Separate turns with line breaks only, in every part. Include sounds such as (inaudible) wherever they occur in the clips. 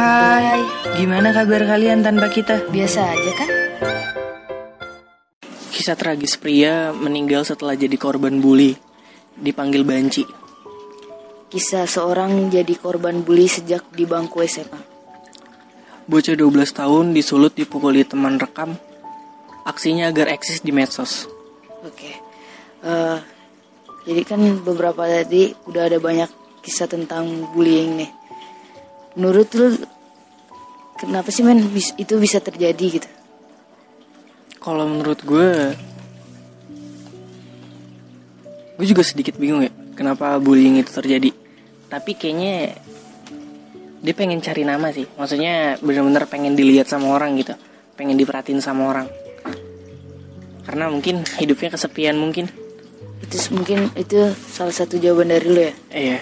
Hai, gimana kabar kalian tanpa kita?
Biasa aja kan?
Kisah tragis pria meninggal setelah jadi korban bully, dipanggil banci.
Kisah seorang jadi korban bully sejak di bangku SMA.
Bocah 12 tahun disulut dipukuli teman rekam, aksinya agar eksis di medsos.
Oke. Eh, jadi kan beberapa tadi udah ada banyak kisah tentang bullying nih. Menurut lu kenapa sih men itu bisa terjadi gitu?
Kalau menurut gue, gue juga sedikit bingung ya, kenapa bullying itu terjadi. Tapi kayaknya dia pengen cari nama sih, maksudnya bener-bener pengen dilihat sama orang gitu, pengen diperhatiin sama orang. Karena mungkin hidupnya kesepian mungkin.
Itu mungkin itu salah satu jawaban dari lu ya?
Iya,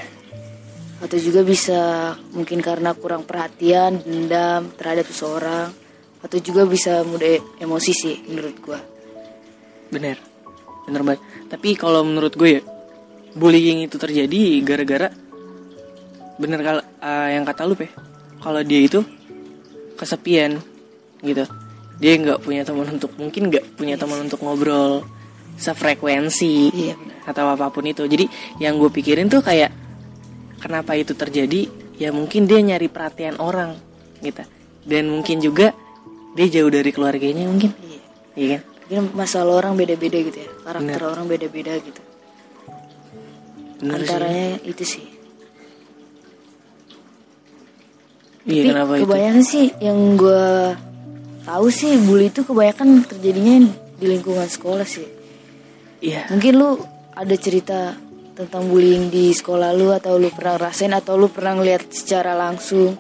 Atau juga bisa mungkin karena kurang perhatian, dendam terhadap seseorang atau juga bisa mudah emosi sih menurut gua.
bener, bener banget. Tapi kalau menurut gue ya, bullying itu terjadi gara-gara bener kalau eh, yang kata lu pe, kalau dia itu kesepian gitu, dia nggak punya teman untuk mungkin nggak punya teman untuk ngobrol sefrekuensi
Iya benar.
atau apa pun itu. Jadi yang gue pikirin tuh kayak kenapa itu terjadi? Ya mungkin dia nyari perhatian orang gitu. Dan mungkin juga dia jauh dari keluarganya mungkin.
Iya.
Iya kan?
Mungkin masalah orang beda-beda gitu ya. Karakter orang beda-beda gitu.
Bener sih.
Antaranya itu sih.
Iya
Tapi
kenapa itu?
kebanyakan sih yang gue tahu sih bully itu kebanyakan terjadinya di lingkungan sekolah sih.
Iya.
Mungkin lu ada cerita tentang bullying di sekolah lu atau lu pernah rasain atau lu pernah ngeliat secara langsung.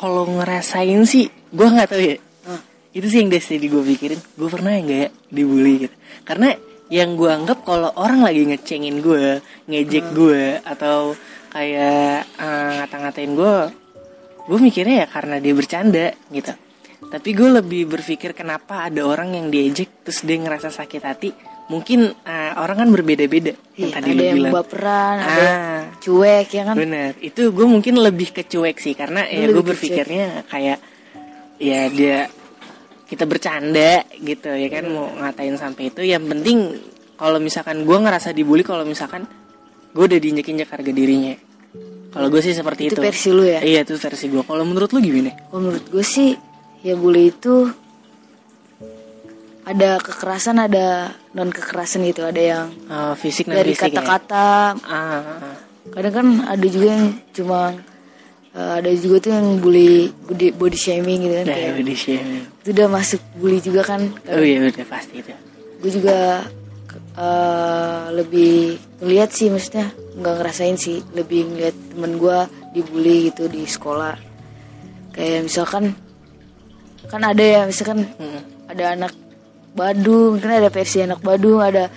Kalau ngerasain sih, gue nggak tahu ya.
Hah.
Itu sih yang dari gue pikirin. Gue pernah nggak ya dibully gitu. Karena yang gue anggap kalau orang lagi ngecengin gue, ngejek gue, atau kayak eh, ngata-ngatain gue, gue mikirnya ya karena dia bercanda gitu. Tapi gue lebih berpikir kenapa ada orang yang diejek terus dia ngerasa sakit hati. Mungkin eh, orang kan berbeda-beda. Yang
Iya,
tadi
ada
lu
yang
bilang.
baperan, ada yang
Ah.
cuek ya kan.
Bener, itu gue mungkin lebih ke cuek sih karena ya
Lebih
gue
ke
berpikirnya kayak ya dia kita bercanda gitu ya kan mau ngatain sampai itu yang penting kalau misalkan gue ngerasa dibully kalau misalkan gue udah diinjek-injek harga dirinya kalau gue sih seperti
Itu
itu,
versi lu ya?
iya itu versi gue kalau menurut lu gimana
Kalau menurut gue sih ya bully itu ada kekerasan ada non kekerasan gitu ada yang
Eh, fisik
dari
ya?
kata-kata
ah, ah, ah.
kadang kan ada juga yang cuma eh, ada juga tuh yang bully body, body shaming gitu kan
Nah,
kayak
udah shaming.
itu udah masuk bully juga kan
oh iya udah pasti itu
gue juga eh, lebih ngeliat sih maksudnya nggak ngerasain sih lebih ngeliat temen gue dibully gitu di sekolah kayak misalkan kan ada ya misalkan
Mm.
ada anak Badung kan ada versi anak Badung ada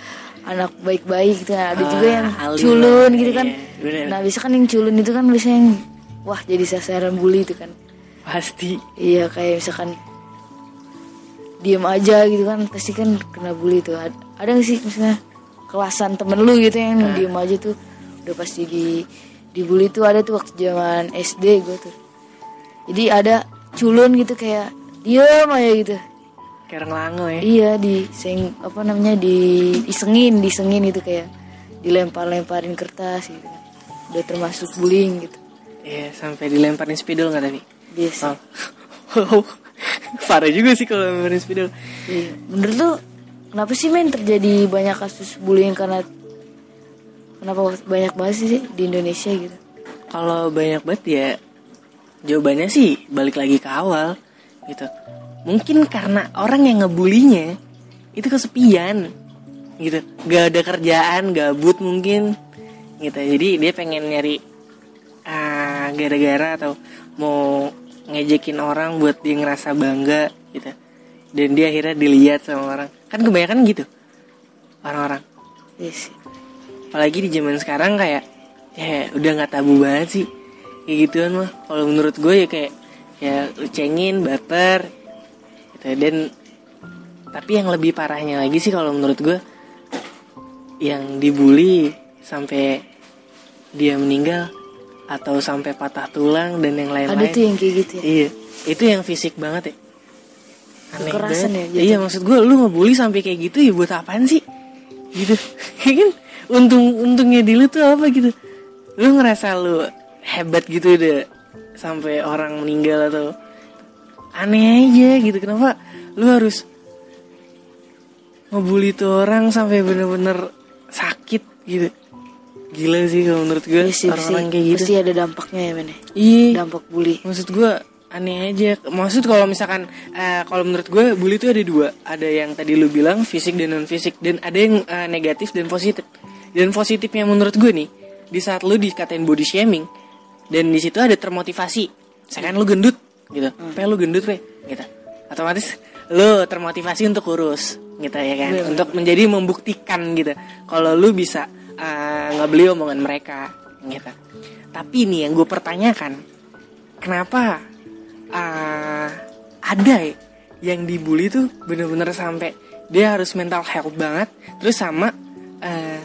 anak baik-baik gitu ada
Ah,
juga yang culun gitu kan
iya, bener.
nah bisa kan yang culun itu kan biasanya yang wah jadi sasaran bully itu kan
pasti
Iya kayak misalkan diem aja gitu kan pasti kan kena bully tuh. Ad- Ada gak sih misalnya kelasan temen lu gitu yang diem aja tuh udah pasti di dibully tuh ada tuh waktu zaman SD gue tuh. Jadi ada culun gitu kayak diem aja gitu.
Kayak orang lango ya
Iya di seng apa namanya di isengin disengin itu kayak dilempar-lemparin kertas gitu kan. Udah termasuk bullying gitu.
Iya sampai dilemparin spidol nggak tadi
sih.
Oh. (laughs) Parah juga sih kalau lemparin spidol.
Iya. Menurut lu kenapa sih men terjadi banyak kasus bullying karena kenapa banyak banget sih di Indonesia gitu?
Kalau banyak banget ya jawabannya sih balik lagi ke awal gitu. Mungkin karena orang yang ngebulinya itu kesepian gitu. Gak ada kerjaan, gabut mungkin gitu. Jadi dia pengen nyari ah gara-gara atau mau ngejekin orang buat dia ngerasa bangga gitu. Dan dia akhirnya dilihat sama orang. Kan kebanyakan gitu. Orang-orang.
Iya sih.
apalagi di zaman sekarang kayak ya udah nggak tabu banget sih kayak gituan mah kalau menurut gue ya kayak ya lu cengin baper gitu dan tapi yang lebih parahnya lagi sih kalau menurut gue yang dibully sampai dia meninggal atau sampai patah tulang dan yang
ada
lain-lain
tuh yang kayak gitu ya?
Iya. Itu yang fisik banget ya. Aneh
Kekerasan
banget.
ya jatuhnya.
iya maksud gue lu ngebully sampai kayak gitu ya buat apaan sih? Gitu. (laughs) Kan? Untung untungnya di lu tuh apa gitu? Lu ngerasa lu hebat gitu udah sampai orang meninggal atau aneh aja gitu kenapa? Lu harus ngebully tuh orang sampai bener-bener sakit gitu. Gila sih kalau menurut gue
Iya sih,
orang-orang kayak gitu.
pasti ada dampaknya ya men ya.
iya.
Dampak bully.
Maksud gue aneh aja. Maksud kalau misalkan eh, kalau menurut gue bully itu ada dua. Ada yang tadi lu bilang fisik dan non fisik dan ada yang eh, negatif dan positif. Dan positifnya menurut gue nih di saat lu dikatain body shaming dan di situ ada termotivasi. Misalkan lu gendut gitu. Pengen lu gendut pe gitu. Otomatis lu termotivasi untuk kurus. Gitu ya kan?
Bener.
untuk menjadi membuktikan gitu. Kalau lu bisa eh, ngebeli omongan mereka. Gitu. Tapi nih yang gue pertanyakan kenapa ah, ada ya yang dibully tuh bener-bener sampai dia harus mental health banget terus sama eh,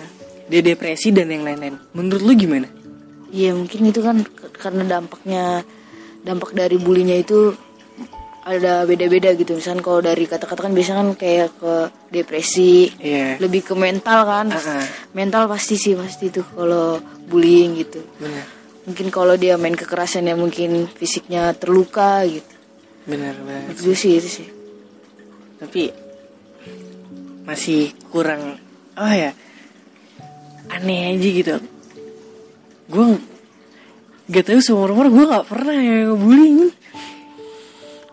dia depresi dan yang lain-lain. Menurut lu gimana?
Iya mungkin itu kan karena dampaknya dampak dari bulinya itu ada beda-beda gitu. Misalkan kalau dari kata-kata kan biasanya kan kayak ke depresi,
Iya.
lebih ke mental kan.
Ah-ah.
Mental pasti sih pasti itu kalau bullying gitu.
bener
Mungkin kalau dia main kekerasan ya mungkin fisiknya terluka gitu.
bener banget
Itu sih itu sih.
tapi masih kurang oh ya aneh aja gitu gue gak tahu seumur umur gue nggak pernah yang ngebullying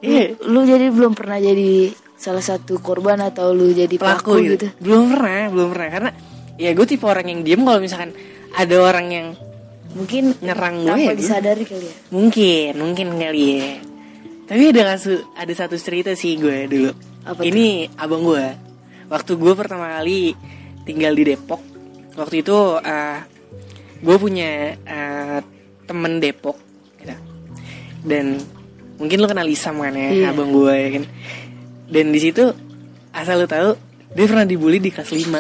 iya.
Lu jadi belum pernah jadi salah satu korban atau lu jadi
pelaku
pelaku,
gitu.
gitu.
belum pernah belum pernah. Karena ya gue tipe orang yang diem kalau misalkan ada orang yang
Mungkin
nyerang gue ya gue-
disadari kali ya.
mungkin mungkin kali ya. Tapi ada ada satu cerita sih gue dulu.
Apa
ini abang gue waktu gue pertama kali tinggal di Depok waktu itu eh, gue punya eh, temen Depok gitu. dan mungkin lo kenal Isam kan ya
Iya.
abang gue ya kan. Dan di situ asal lo tahu dia pernah dibully di kelas 5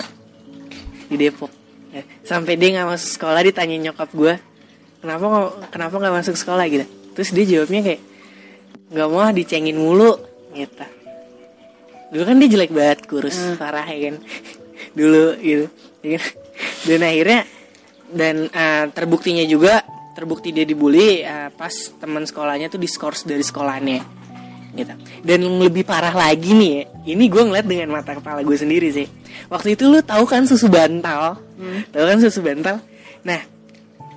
di Depok Ya, sampai dia nggak masuk sekolah ditanya nyokap gue kenapa nggak kenapa nggak masuk sekolah? gitu. Terus dia jawabnya kayak nggak mau ah, dicengin mulu gitu. Dulu kan dia jelek banget kurus parah ya kan. (laughs) Dulu gitu ya kan? dan akhirnya dan eh, terbuktinya juga terbukti dia dibully eh, pas teman sekolahnya tuh diskors dari sekolahnya gitu. Dan yang lebih parah lagi nih ya, ini gue ngeliat dengan mata kepala gue sendiri sih. Waktu itu lu tahu kan susu bantal? Tahu kan susu bantal? Nah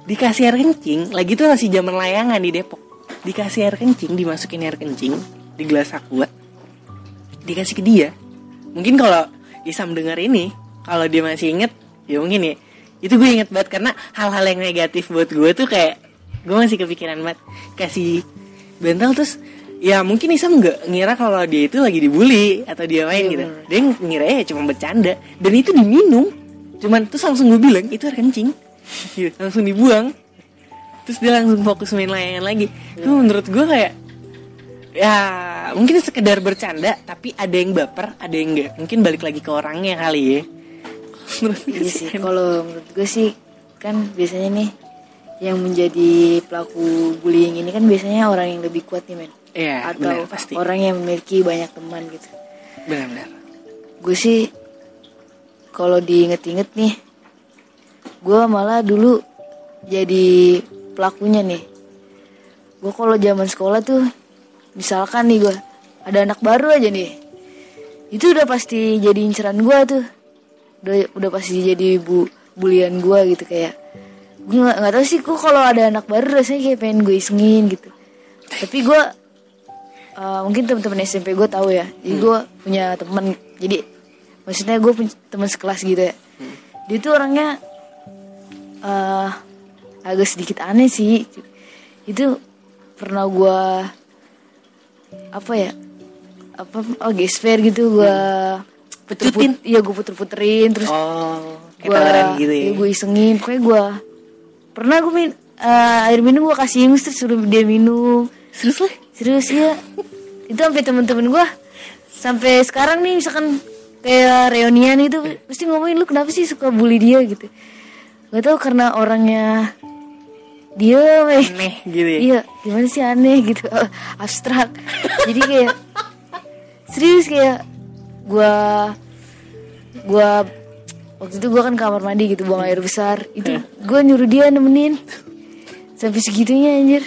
dikasih air kencing lagi tuh masih zaman layangan di Depok. Dikasih air kencing dimasukin air kencing di gelas aqua. Dikasih ke dia. Mungkin kalau Isam dengar ini kalau dia masih inget ya mungkin ya itu gue inget banget karena hal-hal yang negatif buat gue tuh kayak gue masih kepikiran banget. Kasih bantal terus ya mungkin Isam nggak ngira kalau dia itu lagi dibully atau dia main
Iya,
gitu.
bener.
dia ngira ya cuma bercanda. Dan itu diminum. Cuman terus langsung gue bilang itu air kencing. Gitu, (laughs) langsung dibuang. Terus dia langsung fokus main layangan lagi. Itu menurut gue kayak ya mungkin sekedar bercanda tapi ada yang baper ada yang enggak mungkin balik lagi ke orangnya kali ya menurut
Iya
sih
kalau menurut gue sih kan biasanya nih yang menjadi pelaku bullying ini kan biasanya orang yang lebih kuat nih men
Iya,
atau
benar, pasti.
orang yang memiliki banyak teman gitu.
benar-benar
Gue sih kalau diinget-inget nih, gue malah dulu jadi pelakunya nih. Gue kalau zaman sekolah tuh, misalkan nih gue ada anak baru aja nih, itu udah pasti jadi inceran gue tuh, udah udah pasti jadi bu bulian gue gitu kayak gue nggak tahu sih gue kalau ada anak baru rasanya kayak pengen gue isengin gitu. Tapi gue uh, mungkin teman-teman SMP gue tahu ya jadi gue punya teman jadi maksudnya gue punya teman sekelas gitu ya. Dia tuh orangnya uh, agak sedikit aneh sih. Itu pernah gue apa ya apa oh gesper gitu gue
Pecutin.
iya gue puter-puterin terus
oh tawaran gitu ya?
gue isengin. Pokoknya gue pernah gue min eh, air minum gue kasih ingus terus suruh dia minum.
Serius lah
serius ya itu sampai temen-temen gue sampai sekarang nih misalkan kayak reunian itu pasti ngomongin lu kenapa sih suka bully dia? gitu. Gak tau karena orangnya eh
aneh gitu ya?
Iya gimana sih aneh gitu? (laughs) Abstrak. Jadi kayak serius kayak gua gua waktu itu gua kan kamar mandi gitu buang air besar. Itu gua nyuruh dia nemenin. Sampai segitunya anjir.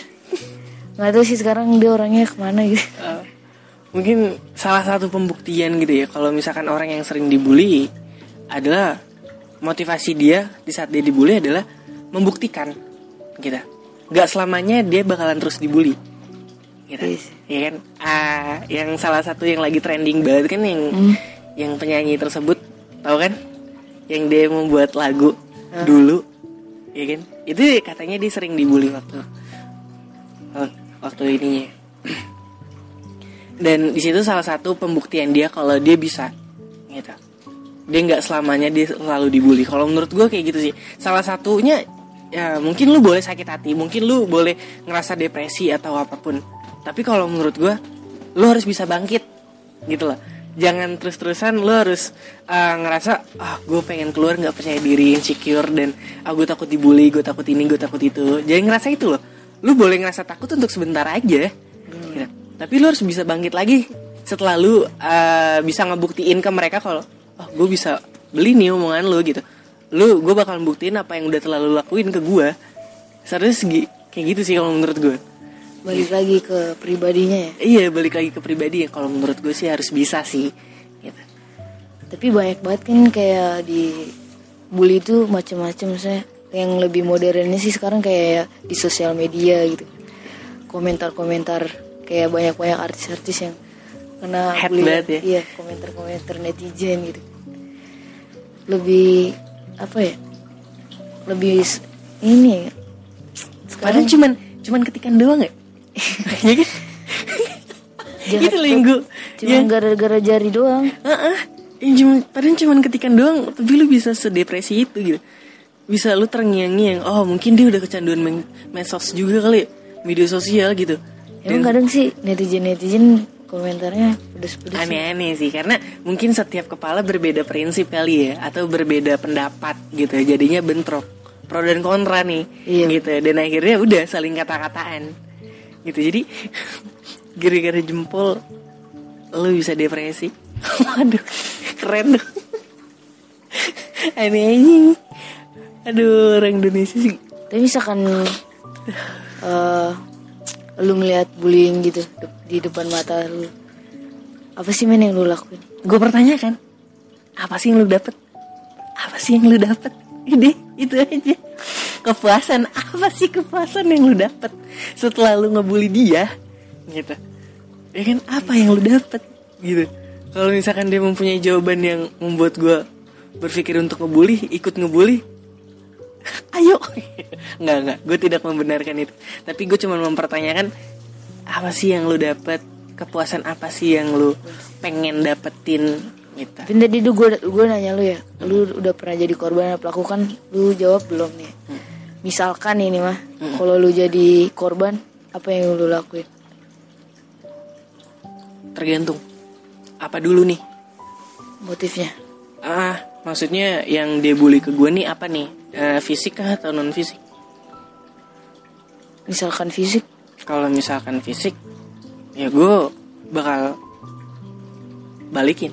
Nggak tahu sih sekarang dia orangnya ke mana gitu.
Uh, mungkin salah satu pembuktian gitu ya kalau misalkan orang yang sering dibully adalah motivasi dia di saat dia dibully adalah membuktikan gitu. Nggak selamanya dia bakalan terus dibully gitu.
Yes.
ya kan? Ah yang salah satu yang lagi trending banget kan yang yang penyanyi tersebut tahu kan? Yang dia membuat lagu dulu. Ya kan? Itu katanya dia sering dibully waktu waktu ininya (clears throat) dan di situ salah satu pembuktian dia kalau dia bisa gitu. Dia nggak selamanya dia selalu dibully. Kalau menurut gue kayak gitu sih. Salah satunya ya mungkin lu boleh sakit hati mungkin lu boleh ngerasa depresi atau apa pun tapi kalau menurut gue lu harus bisa bangkit gitu loh. Jangan terus-terusan lu harus uh, ngerasa ah gue pengen keluar nggak percaya diri insecure dan ah gue takut dibully gue takut ini gue takut itu. Jangan ngerasa itu loh. Lu boleh ngerasa takut untuk sebentar aja gitu. tapi lu harus bisa bangkit lagi setelah lu uh, bisa ngebuktiin ke mereka kalau oh gue bisa beli nih omongan lu gitu. Lu gue bakal buktiin apa yang udah telah lu lakuin ke gue seharusnya segi kayak gitu sih kalau menurut gue
balik lagi ke pribadinya ya?
Iya balik lagi ke pribadi ya. Kalau menurut gue sih harus bisa sih gitu.
tapi banyak banget kan kayak di bully itu macam-macam saya yang lebih modernnya sih sekarang kayak di sosial media gitu. Komentar-komentar kayak banyak-banyak artis-artis yang kena
Hate
bully.
banget ya.
iya komentar-komentar netizen gitu. Lebih apa ya? Lebih ini ya.
Padahal cuman cuman ketikan doang ya Iya kan?
Jahat
itu linggu.
Cuma gara-gara jari doang.
Heeh. Yang cuma padahal cuman ketikan doang, tapi lu bisa sedepresi itu gitu. Bisa lu terngiang-ngiang, oh mungkin dia udah kecanduan men- medsos juga kali, ya, media sosial gitu.
emang
Dan
kadang sih netizen-netizen komentarnya pedes-pedes
aneh-aneh sih karena mungkin setiap kepala berbeda prinsip kali ya atau berbeda pendapat gitu jadinya bentrok. Pro dan kontra nih
Iya.
gitu. Dan akhirnya udah saling kata-kataan gitu. Jadi gara-gara jempol lu bisa depresi. (laughs) Waduh keren. Dong aneh anjing aduh orang Indonesia sih.
Tapi misalkan eh lu ngeliat bullying gitu di depan mata lu, apa sih men yang lu lakuin?
gue pertanyakan apa sih yang lu dapet? Apa sih yang lu dapet? Ide itu aja kepuasan? Apa sih kepuasan yang lu dapet setelah lu ngebully dia? Gitu. Ya kan apa yang lu dapet? Gitu. Kalau misalkan dia mempunyai jawaban yang membuat gue berpikir untuk ngebully ikut ngebully (laughs) ayo. Nggak nggak. Gue tidak membenarkan itu. Tapi gue cuma mempertanyakan apa sih yang lu dapet? Kepuasan apa sih yang lu pengen dapetin? Gitu.
Tapi tadi gue gue nanya lu ya, lu udah pernah jadi korban atau pelaku kan? Lu jawab belum nih. Misalkan ini mah, kalau lu jadi korban, apa yang lu lakuin?
tergantung. Apa dulu nih?
Motifnya?
ah maksudnya yang dia bully ke gue nih apa nih? Eh, fisik kah atau non fisik
Misalkan fisik,
kalau misalkan fisik ya gue bakal balikin.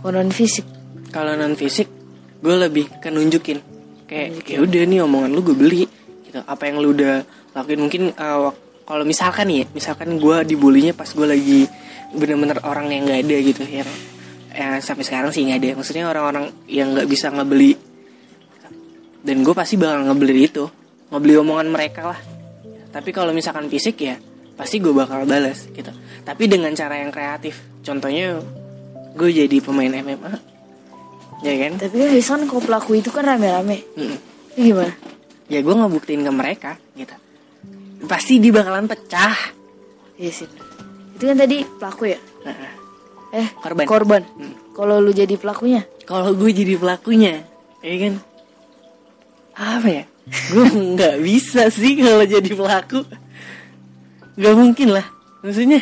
Konon fisik.
kalau non fisik gue lebih ke nunjukin kayak ya udah nih omongan lu gue beli. Gitu. Apa yang lu udah lakuin? Mungkin wak- kalau misalkan nih ya misalkan gue dibulinya pas gue lagi bener-bener orang yang nggak ada gitu ya. Eh, sampai sekarang sih nggak ada. Maksudnya orang-orang yang nggak bisa ngebeli dan gue pasti bakal ngebeli itu ngebeli omongan mereka lah. Tapi kalau misalkan fisik ya pasti gue bakal balas gitu. Tapi dengan cara yang kreatif. Contohnya gue jadi pemain MMA ya kan
Tapi kan biasanya kan kalau pelaku itu kan rame-rame.
Mm.
Itu gimana?
ya gue ngebuktiin ke mereka gitu pasti di bakalan pecah
Iya sih. Itu kan tadi pelaku ya?
Nah,
Eh,
Korban.
Korban.
Hmm.
Kalau lu jadi pelakunya,
kalau gue jadi pelakunya ya kan apa ya gue (laughs) nggak bisa sih kalau jadi pelaku nggak mungkin lah maksudnya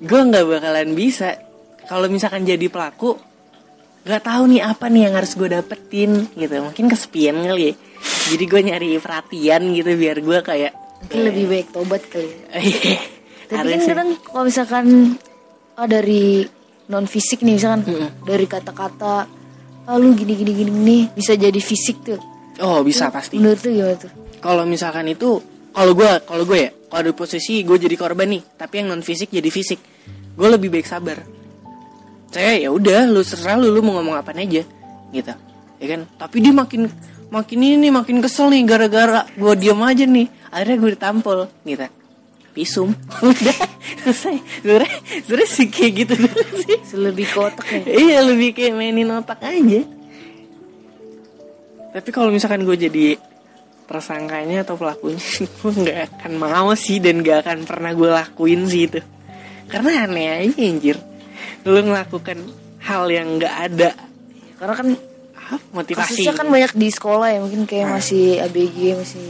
gue nggak bakalan bisa kalau misalkan jadi pelaku nggak tahu nih apa nih yang harus gue dapetin gitu. Mungkin kesepian kali ya. Jadi gue nyari perhatian gitu biar gue kayak
mungkin lebih baik tobat kali ya. (laughs)
Iya,
tapi kan kadang kalau misalkan ah dari non fisik nih misalkan dari kata-kata ah lu gini gini gini gini bisa jadi fisik tuh.
Oh bisa pasti.
menurut lu gimana tuh?
Kalau misalkan itu kalau gue kalau gue ya kalau di posisi gue jadi korban nih tapi yang non fisik jadi fisik gue lebih baik sabar saya ya udah lu serah lu lu mau ngomong apa aja gitu. Ya kan? Tapi dia makin makin ini nih makin kesel nih gara-gara gue diam aja nih. Akhirnya gue ditampol gitu. Pisum (laughs) udah. Selesai. Sebenernya sebenernya sih kayak gitu sih.
Lebih ke otak ya?
Iya lebih kayak mainin otak aja. Tapi kalau misalkan gue jadi tersangkanya atau pelakunya (laughs) gue nggak akan mau sih dan gak akan pernah gue lakuin sih itu. Karena aneh aja anjir lu melakukan hal yang nggak ada.
Karena kan
ah, motivasi.
Kasusnya kan banyak di sekolah ya mungkin kayak masih ABG masih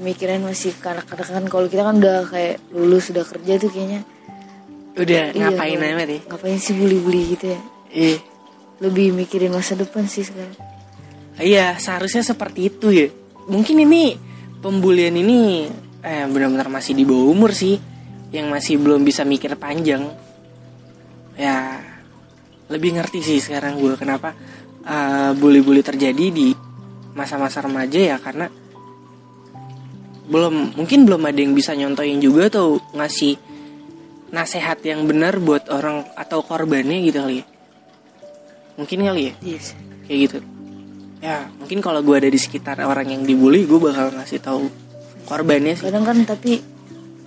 pemikiran masih kanak-kanak kan kalau kita kan udah kayak lulus udah kerja tuh kayaknya.
Udah
Iya,
ngapain aja deh.
ngapain sih bully-bully gitu ya?
Iya.
Lebih mikirin masa depan sih sekarang.
Iya, seharusnya seperti itu ya. Mungkin ini pembulian ini eh benar-benar masih di bawah umur sih, yang masih belum bisa mikir panjang. Ya, lebih ngerti sih sekarang gue kenapa eh, bully-bully terjadi di masa-masa remaja ya karena belum mungkin belum ada yang bisa nyontoin juga atau ngasih nasehat yang benar buat orang atau korbannya gitu kali ya. Mungkin kali ya?
Yes
kayak gitu. Ya mungkin kalau gue ada di sekitar orang yang dibully gue bakal ngasih tahu korbannya sih.
Kadang kan tapi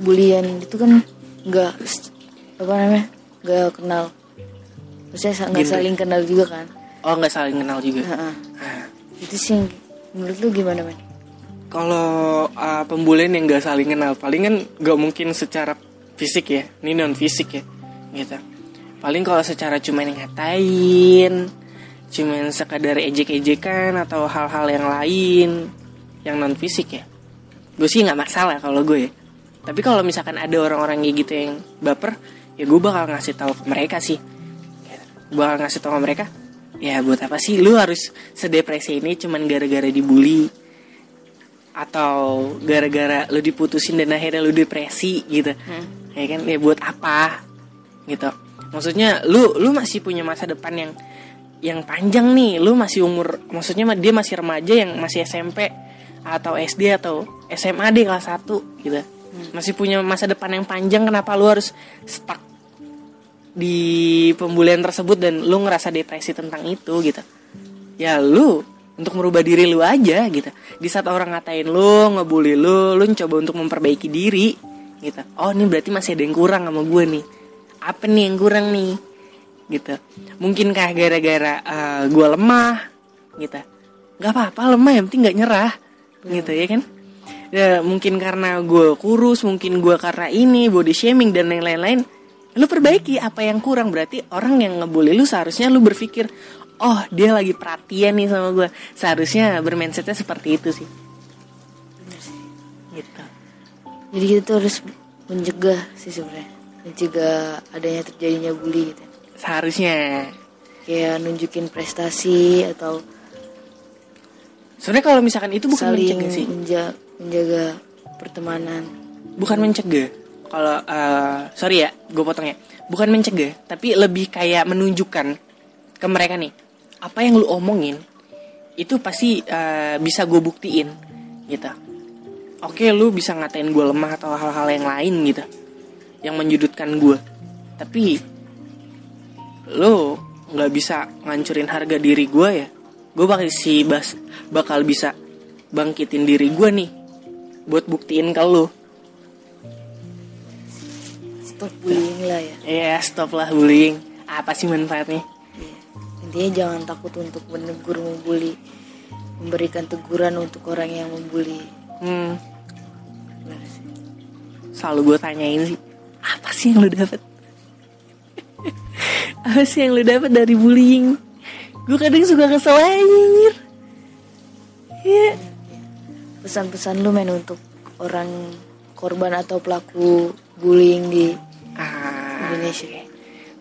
bulian itu kan nggak apa namanya nggak kenal. Maksudnya nggak saling kenal juga kan?
Oh nggak saling kenal juga. Nah,
itu sih menurut lu gimana men
kalau uh, pembulian yang nggak saling kenal paling kan nggak mungkin secara fisik ya. Ini non fisik ya gitu. Paling kalau secara cuman ngatain cuman sekadar ejek-ejekan atau hal-hal yang lain yang non fisik ya. Gue sih nggak masalah kalau gue ya. Tapi kalau misalkan ada orang-orang kayak gitu yang baper ya gue bakal ngasih tahu ke mereka sih. Gue bakal ngasih tahu ke mereka ya buat apa sih? Lu harus sedepresi ini cuman gara-gara dibully atau gara-gara lu diputusin dan akhirnya lu depresi gitu. Ya kan? Ya buat apa? Gitu. Maksudnya lu lu masih punya masa depan yang yang panjang nih. Lu masih umur maksudnya dia masih remaja yang masih SMP atau SD atau SMA deh kelas 1 gitu masih punya masa depan yang panjang kenapa lu harus stuck di pembulian tersebut dan lu ngerasa depresi tentang itu gitu? Ya lu untuk merubah diri lu aja gitu. Di saat orang ngatain lu ngebully lu lu coba untuk memperbaiki diri gitu. Oh ini berarti masih ada yang kurang sama gue nih. Apa nih yang kurang nih? Gitu. Mungkinkah gara-gara eh, gue lemah gitu? Nggak apa-apa lemah yang penting nggak nyerah gitu ya kan ya mungkin karena gue kurus mungkin gue karena ini body shaming dan yang lain-lain. Lu perbaiki apa yang kurang. Berarti orang yang ngebully lu seharusnya lu berpikir oh dia lagi perhatian nih sama gue seharusnya bermindsetnya seperti itu sih. Gitu.
Jadi kita tuh harus mencegah sih sebenarnya. Mencegah adanya terjadinya bully gitu
seharusnya.
Kayak nunjukin prestasi atau
sebenarnya kalau misalkan itu bukan mencegah sih.
menja- menjaga pertemanan.
Bukan mencegah. Kalau eh, sorry ya gue potong ya. Bukan mencegah tapi lebih kayak menunjukkan ke mereka nih apa yang lu omongin itu pasti eh, bisa gue buktiin gitu. Oke lu bisa ngatain gue lemah atau hal-hal yang lain gitu yang menjudutkan gue tapi lu nggak bisa ngancurin harga diri gue ya. Gue bakal si bas bakal bisa bangkitin diri gue nih buat buktiin ke lu
stop bullying lah ya
Iya, stop lah bullying. Apa sih manfaatnya?
Iya. intinya jangan takut untuk menegur membuli memberikan teguran untuk orang yang membuli
Hmm, selalu gue tanyain sih, apa sih yang lu dapat? (laughs) apa sih yang lu dapat dari bullying? Gue kadang suka kesel aja, anjir. Iya.
Pesan-pesan lu men untuk orang korban atau pelaku bullying di
Ah,
Indonesia?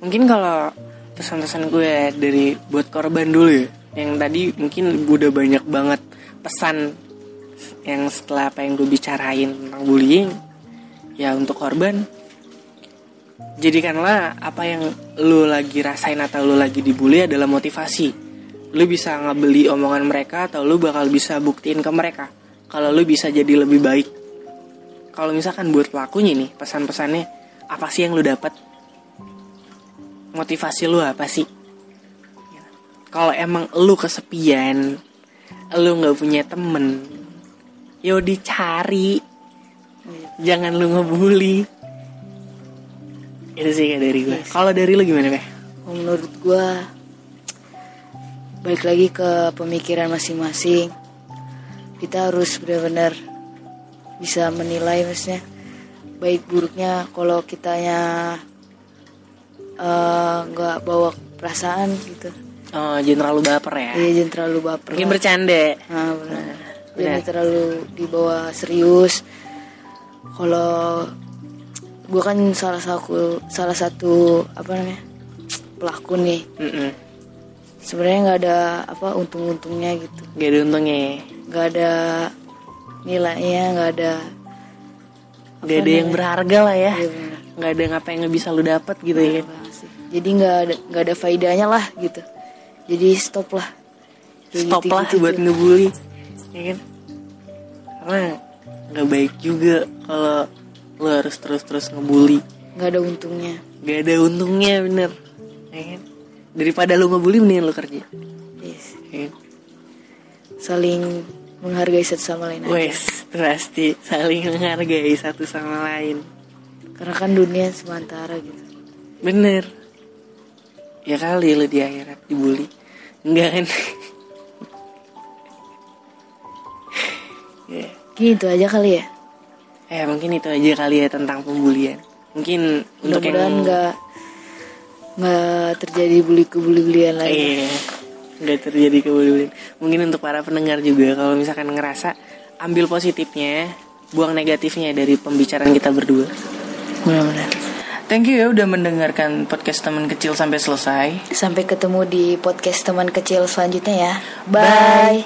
Mungkin kalau pesan-pesan gue dari buat korban dulu ya. Yang tadi mungkin udah banyak banget pesan yang setelah apa yang gue bicarain tentang bullying ya untuk korban jadikanlah apa yang lu lagi rasain atau lu lagi dibully adalah motivasi. Lu bisa ngebeli omongan mereka atau lu bakal bisa buktiin ke mereka kalau lu bisa jadi lebih baik. Kalau misalkan buat pelakunya nih pesan-pesannya apa sih yang lu dapat motivasi lu apa sih? Kalau emang lu kesepian lu nggak punya temen yo dicari. Jangan lu ngebully. Itu sih kayak dari gue kalau dari lu gimana Beh?
menurut gue balik lagi ke pemikiran masing-masing kita harus benar-benar bisa menilai maksudnya baik buruknya kalau kitanya eh, nggak bawa perasaan gitu
oh jangan terlalu baper ya
Iya jangan terlalu baper
mungkin
lah.
bercanda
Nah, benar. Jangan terlalu dibawa serius. Kalau gue kan salah satu salah satu apa namanya pelaku nih.
Mm-mm.
Sebenarnya nggak ada apa untung-untungnya gitu.
gak ada untungnya ya.
Nggak ada nilainya, nggak ada.
gak ada yang berharga lah ya
Iya
nggak ada yang apa yang bisa lu dapat gitu ya
sih? Jadi nggak ada nggak ada faedahnya lah gitu. Jadi stop lah.
Stop lah buat ngebully ya kan karena nggak baik juga kalau lu harus terus-terus ngebully
nggak ada untungnya.
gak ada untungnya bener ya kan daripada lu ngebully mendingan lu kerja
Yes.
ya kan?
Saling menghargai satu sama lain.
Wes, pasti saling menghargai satu sama lain.
Karena kan dunia sementara gitu.
Bener. Ya kali lu di akhirat dibully. Enggak kan? ya.
Gitu aja kali ya.
ya mungkin itu aja kali ya tentang pembulian. Mungkin untuk
Mudah-mudahan
yang
nggak nggak terjadi bully bulian lagi.
Iya, nggak terjadi kebulian. Mungkin untuk para pendengar juga kalau misalkan ngerasa ambil positifnya, buang negatifnya dari pembicaraan kita berdua.
Benar-benar.
Thank you ya udah mendengarkan podcast teman kecil sampai selesai.
Sampai ketemu di podcast teman kecil selanjutnya ya. Bye.